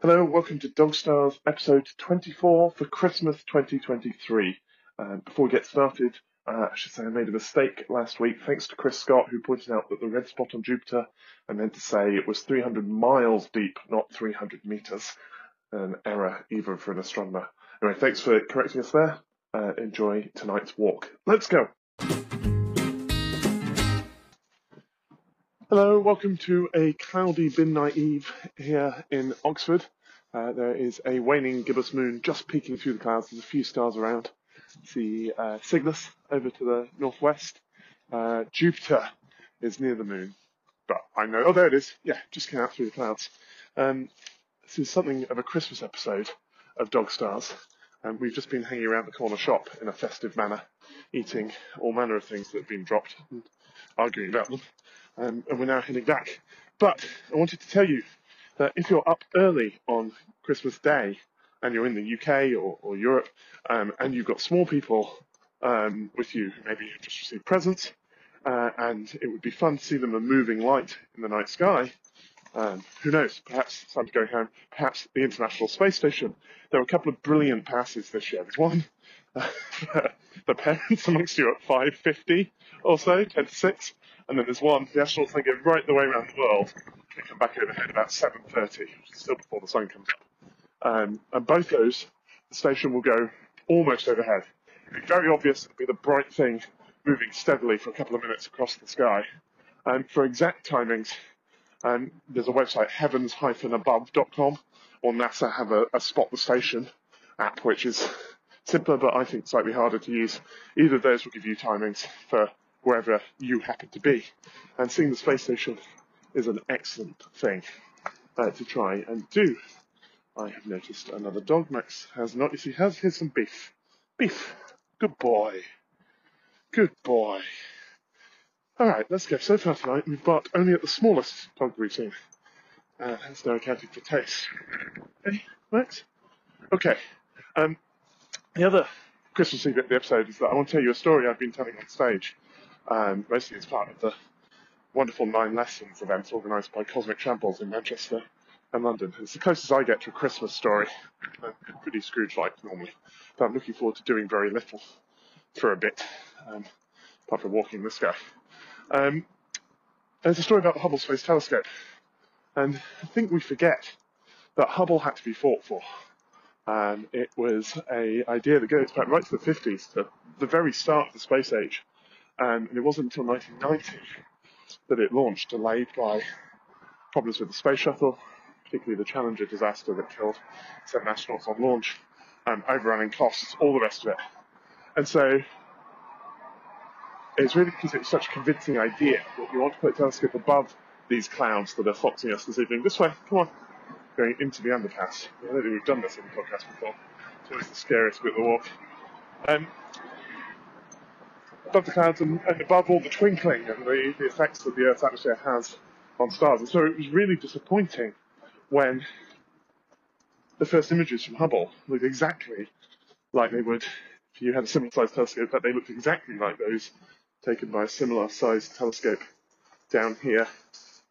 Hello, welcome to Dog Stars episode 24 for Christmas 2023. Uh, before we get started, uh, I should say I made a mistake last week, thanks to Chris Scott, who pointed out that the red spot on Jupiter, I meant to say it was 300 miles deep, not 300 meters. An error, even for an astronomer. Anyway, thanks for correcting us there. Uh, enjoy tonight's walk. Let's go! Hello, welcome to a cloudy midnight eve here in Oxford. Uh, there is a waning gibbous moon just peeking through the clouds. There's a few stars around. See uh, Cygnus over to the northwest. Uh, Jupiter is near the moon, but I know. Oh, there it is. Yeah, just came out through the clouds. Um, this is something of a Christmas episode of Dog Stars. And we've just been hanging around the corner shop in a festive manner, eating all manner of things that have been dropped and arguing about them um, and we're now heading back. But I wanted to tell you that if you're up early on Christmas Day and you're in the UK or, or Europe um, and you've got small people um, with you, maybe you've just received presents, uh, and it would be fun to see them a moving light in the night sky. Um, who knows? Perhaps it's time to go home. Perhaps the International Space Station. There were a couple of brilliant passes this year. There's one, the parents amongst you at 5.50 or so, 10 to 6, and then there's one, the astronauts then go right the way around the world and come back overhead about 7.30, still before the sun comes up. Um, and both those, the station will go almost overhead. It'll be very obvious, it'll be the bright thing moving steadily for a couple of minutes across the sky. And for exact timings, um, there's a website, heavens-above.com, or NASA have a, a Spot the Station app, which is simpler, but I think slightly harder to use. Either of those will give you timings for wherever you happen to be. And seeing the space station is an excellent thing uh, to try and do. I have noticed another dog. Max has not. You see, has here's some beef. Beef. Good boy. Good boy. All right, let's go. So far tonight, we've barked only at the smallest dog seen. Uh, that's no accounting for taste. Hey, Max? Okay. Um, the other Christmas Eve episode is that I want to tell you a story I've been telling on stage um, mostly as part of the wonderful Nine Lessons event organised by Cosmic Shambles in Manchester and London. It's the closest I get to a Christmas story. I'm pretty Scrooge-like normally, but I'm looking forward to doing very little for a bit, um, apart from walking this guy. Um, there's a story about the Hubble Space Telescope, and I think we forget that Hubble had to be fought for. Um, it was a idea that goes back right to the 50s, to the very start of the space age, and it wasn't until 1990 that it launched, delayed by problems with the space shuttle, particularly the Challenger disaster that killed seven astronauts on launch, um, overrunning costs, all the rest of it. And so it's really because it's such a convincing idea that you want to put a telescope above these clouds that are foxing us this evening. This way, come on, going into the underpass. I don't think we've done this in the podcast before. It's always the scariest bit of the walk. Um, above the clouds and, and above all the twinkling and the, the effects that the Earth's atmosphere has on stars. And so it was really disappointing when the first images from Hubble looked exactly like they would if you had a similar sized telescope, but they looked exactly like those taken by a similar sized telescope down here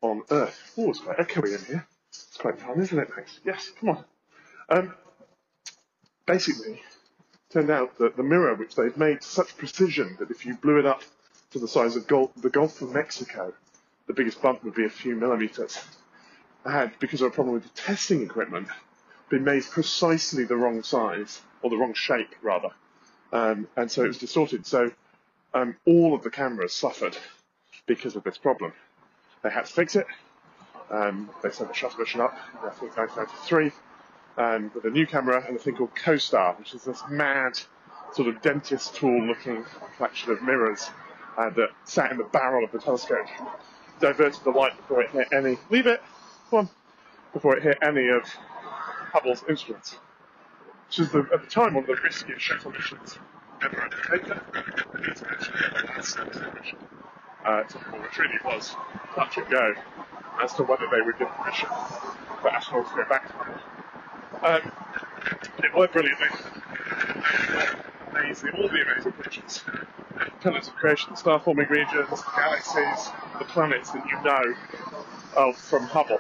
on Earth. Oh, it's quite echoey in here. It's quite fun, isn't it, Max? Yes, come on. Um, basically, turned out that the mirror, which they'd made to such precision that if you blew it up to the size of the Gulf of Mexico, the biggest bump would be a few millimeters, had, because of a problem with the testing equipment, been made precisely the wrong size, or the wrong shape, rather. Um, and so it was distorted. So um, all of the cameras suffered because of this problem. They had to fix it. Um, they sent the shuttle mission up in 1993 um, with a new camera and a thing called COSTAR, which is this mad sort of dentist tool looking collection of mirrors uh, that sat in the barrel of the telescope, diverted the light before it hit any, leave it, come on, before it hit any of Hubble's instruments. Which is the, at the time one of the riskiest shuttle missions ever undertaken. It's actually the last mission. Uh, which really was touch and go as to whether they would give permission for astronauts to go back to Hubble. Um, it worked brilliantly. Amazing, all the amazing pictures. Pillars of creation, star forming regions, galaxies, the planets that you know of from Hubble.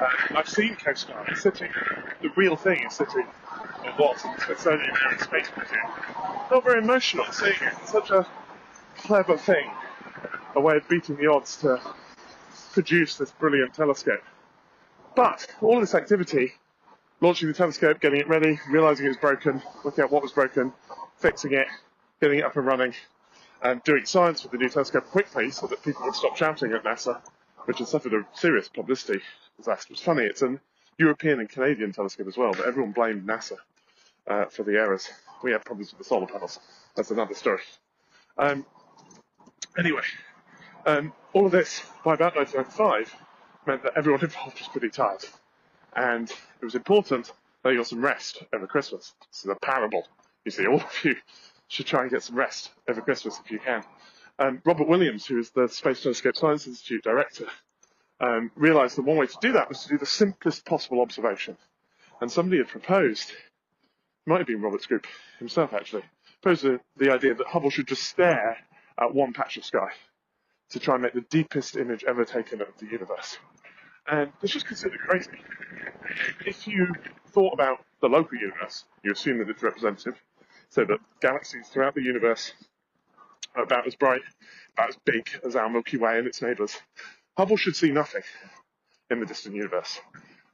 Uh, I've seen COSTAR sitting, the real thing is sitting, or what, in the Smithsonian Air Space Museum. Not very emotional seeing it. It's such a clever thing, a way of beating the odds to produce this brilliant telescope. But all this activity, launching the telescope, getting it ready, realizing it was broken, working out what was broken, fixing it, getting it up and running, and doing science with the new telescope quickly so that people would stop shouting at NASA, which had suffered a serious publicity disaster. It's funny, it's an European and Canadian telescope as well, but everyone blamed NASA uh, for the errors. We had problems with the solar panels. That's another story. Um, anyway, um, all of this by about 1995 meant that everyone involved was pretty tired. And it was important that you got some rest over Christmas. This is a parable. You see, all of you should try and get some rest over Christmas if you can. Um, Robert Williams, who is the Space Telescope Science Institute director, um, realized that one way to do that was to do the simplest possible observation. And somebody had proposed, might have been Robert's group himself actually, proposed the, the idea that Hubble should just stare at one patch of sky to try and make the deepest image ever taken of the universe. And this was considered crazy. If you thought about the local universe, you assume that it's representative, so that galaxies throughout the universe are about as bright, about as big as our Milky Way and its neighbours. Hubble should see nothing in the distant universe.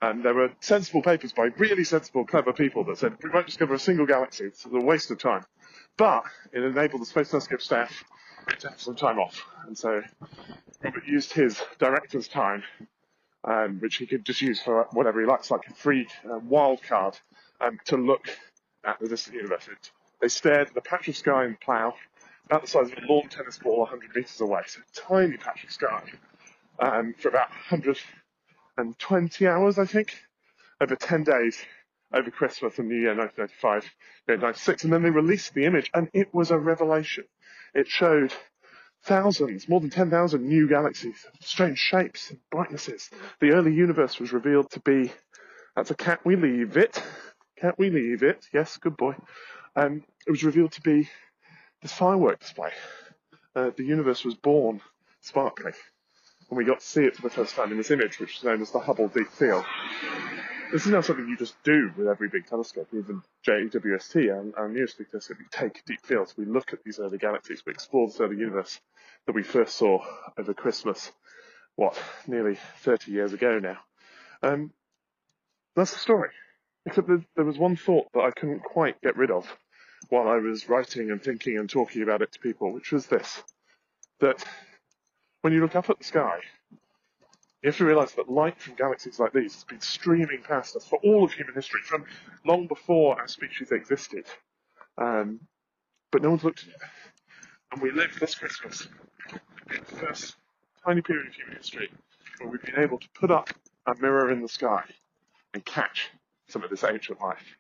And there were sensible papers by really sensible, clever people that said we won't discover a single galaxy. It's a waste of time. But it enabled the Space Telescope staff to have some time off. And so Robert used his director's time, um, which he could just use for whatever he likes, like a free uh, wild card, um, to look at the distant universe. They stared at the patch of sky in Plough, about the size of a lawn tennis ball 100 metres away, so a tiny patch of sky, um, for about 120 hours, I think, over 10 days over Christmas and New Year 1995, 1996. and then they released the image, and it was a revelation. It showed thousands, more than 10,000 new galaxies, strange shapes and brightnesses. The early universe was revealed to be, that's a cat we leave it, Can't we leave it, yes, good boy. Um, it was revealed to be this firework display. Uh, the universe was born sparkling, and we got to see it for the first time in this image, which is known as the Hubble Deep Field. This is not something you just do with every big telescope, even JWST, our, our newest big telescope. We take deep fields, we look at these early galaxies, we explore this early universe that we first saw over Christmas, what, nearly 30 years ago now. Um, that's the story. Except there, there was one thought that I couldn't quite get rid of while I was writing and thinking and talking about it to people, which was this that when you look up at the sky, you have to realize that light from galaxies like these has been streaming past us for all of human history, from long before our species existed. Um, but no one's looked at it. And we live this Christmas in the first tiny period of human history where we've been able to put up a mirror in the sky and catch some of this ancient life.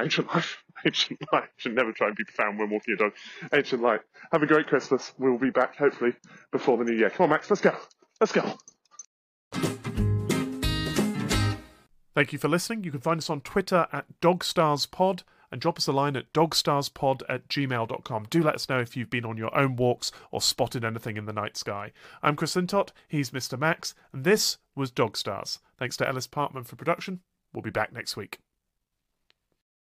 Ancient life, ancient life. Should never try and be profound when walking a dog. Ancient life. Have a great Christmas. We'll be back hopefully before the new year. Come on, Max, let's go. Let's go. Thank you for listening. You can find us on Twitter at DogstarsPod and drop us a line at dogstarspod at gmail.com. Do let us know if you've been on your own walks or spotted anything in the night sky. I'm Chris Lintott, he's Mr. Max, and this was Dog Stars. Thanks to Ellis Partman for production. We'll be back next week.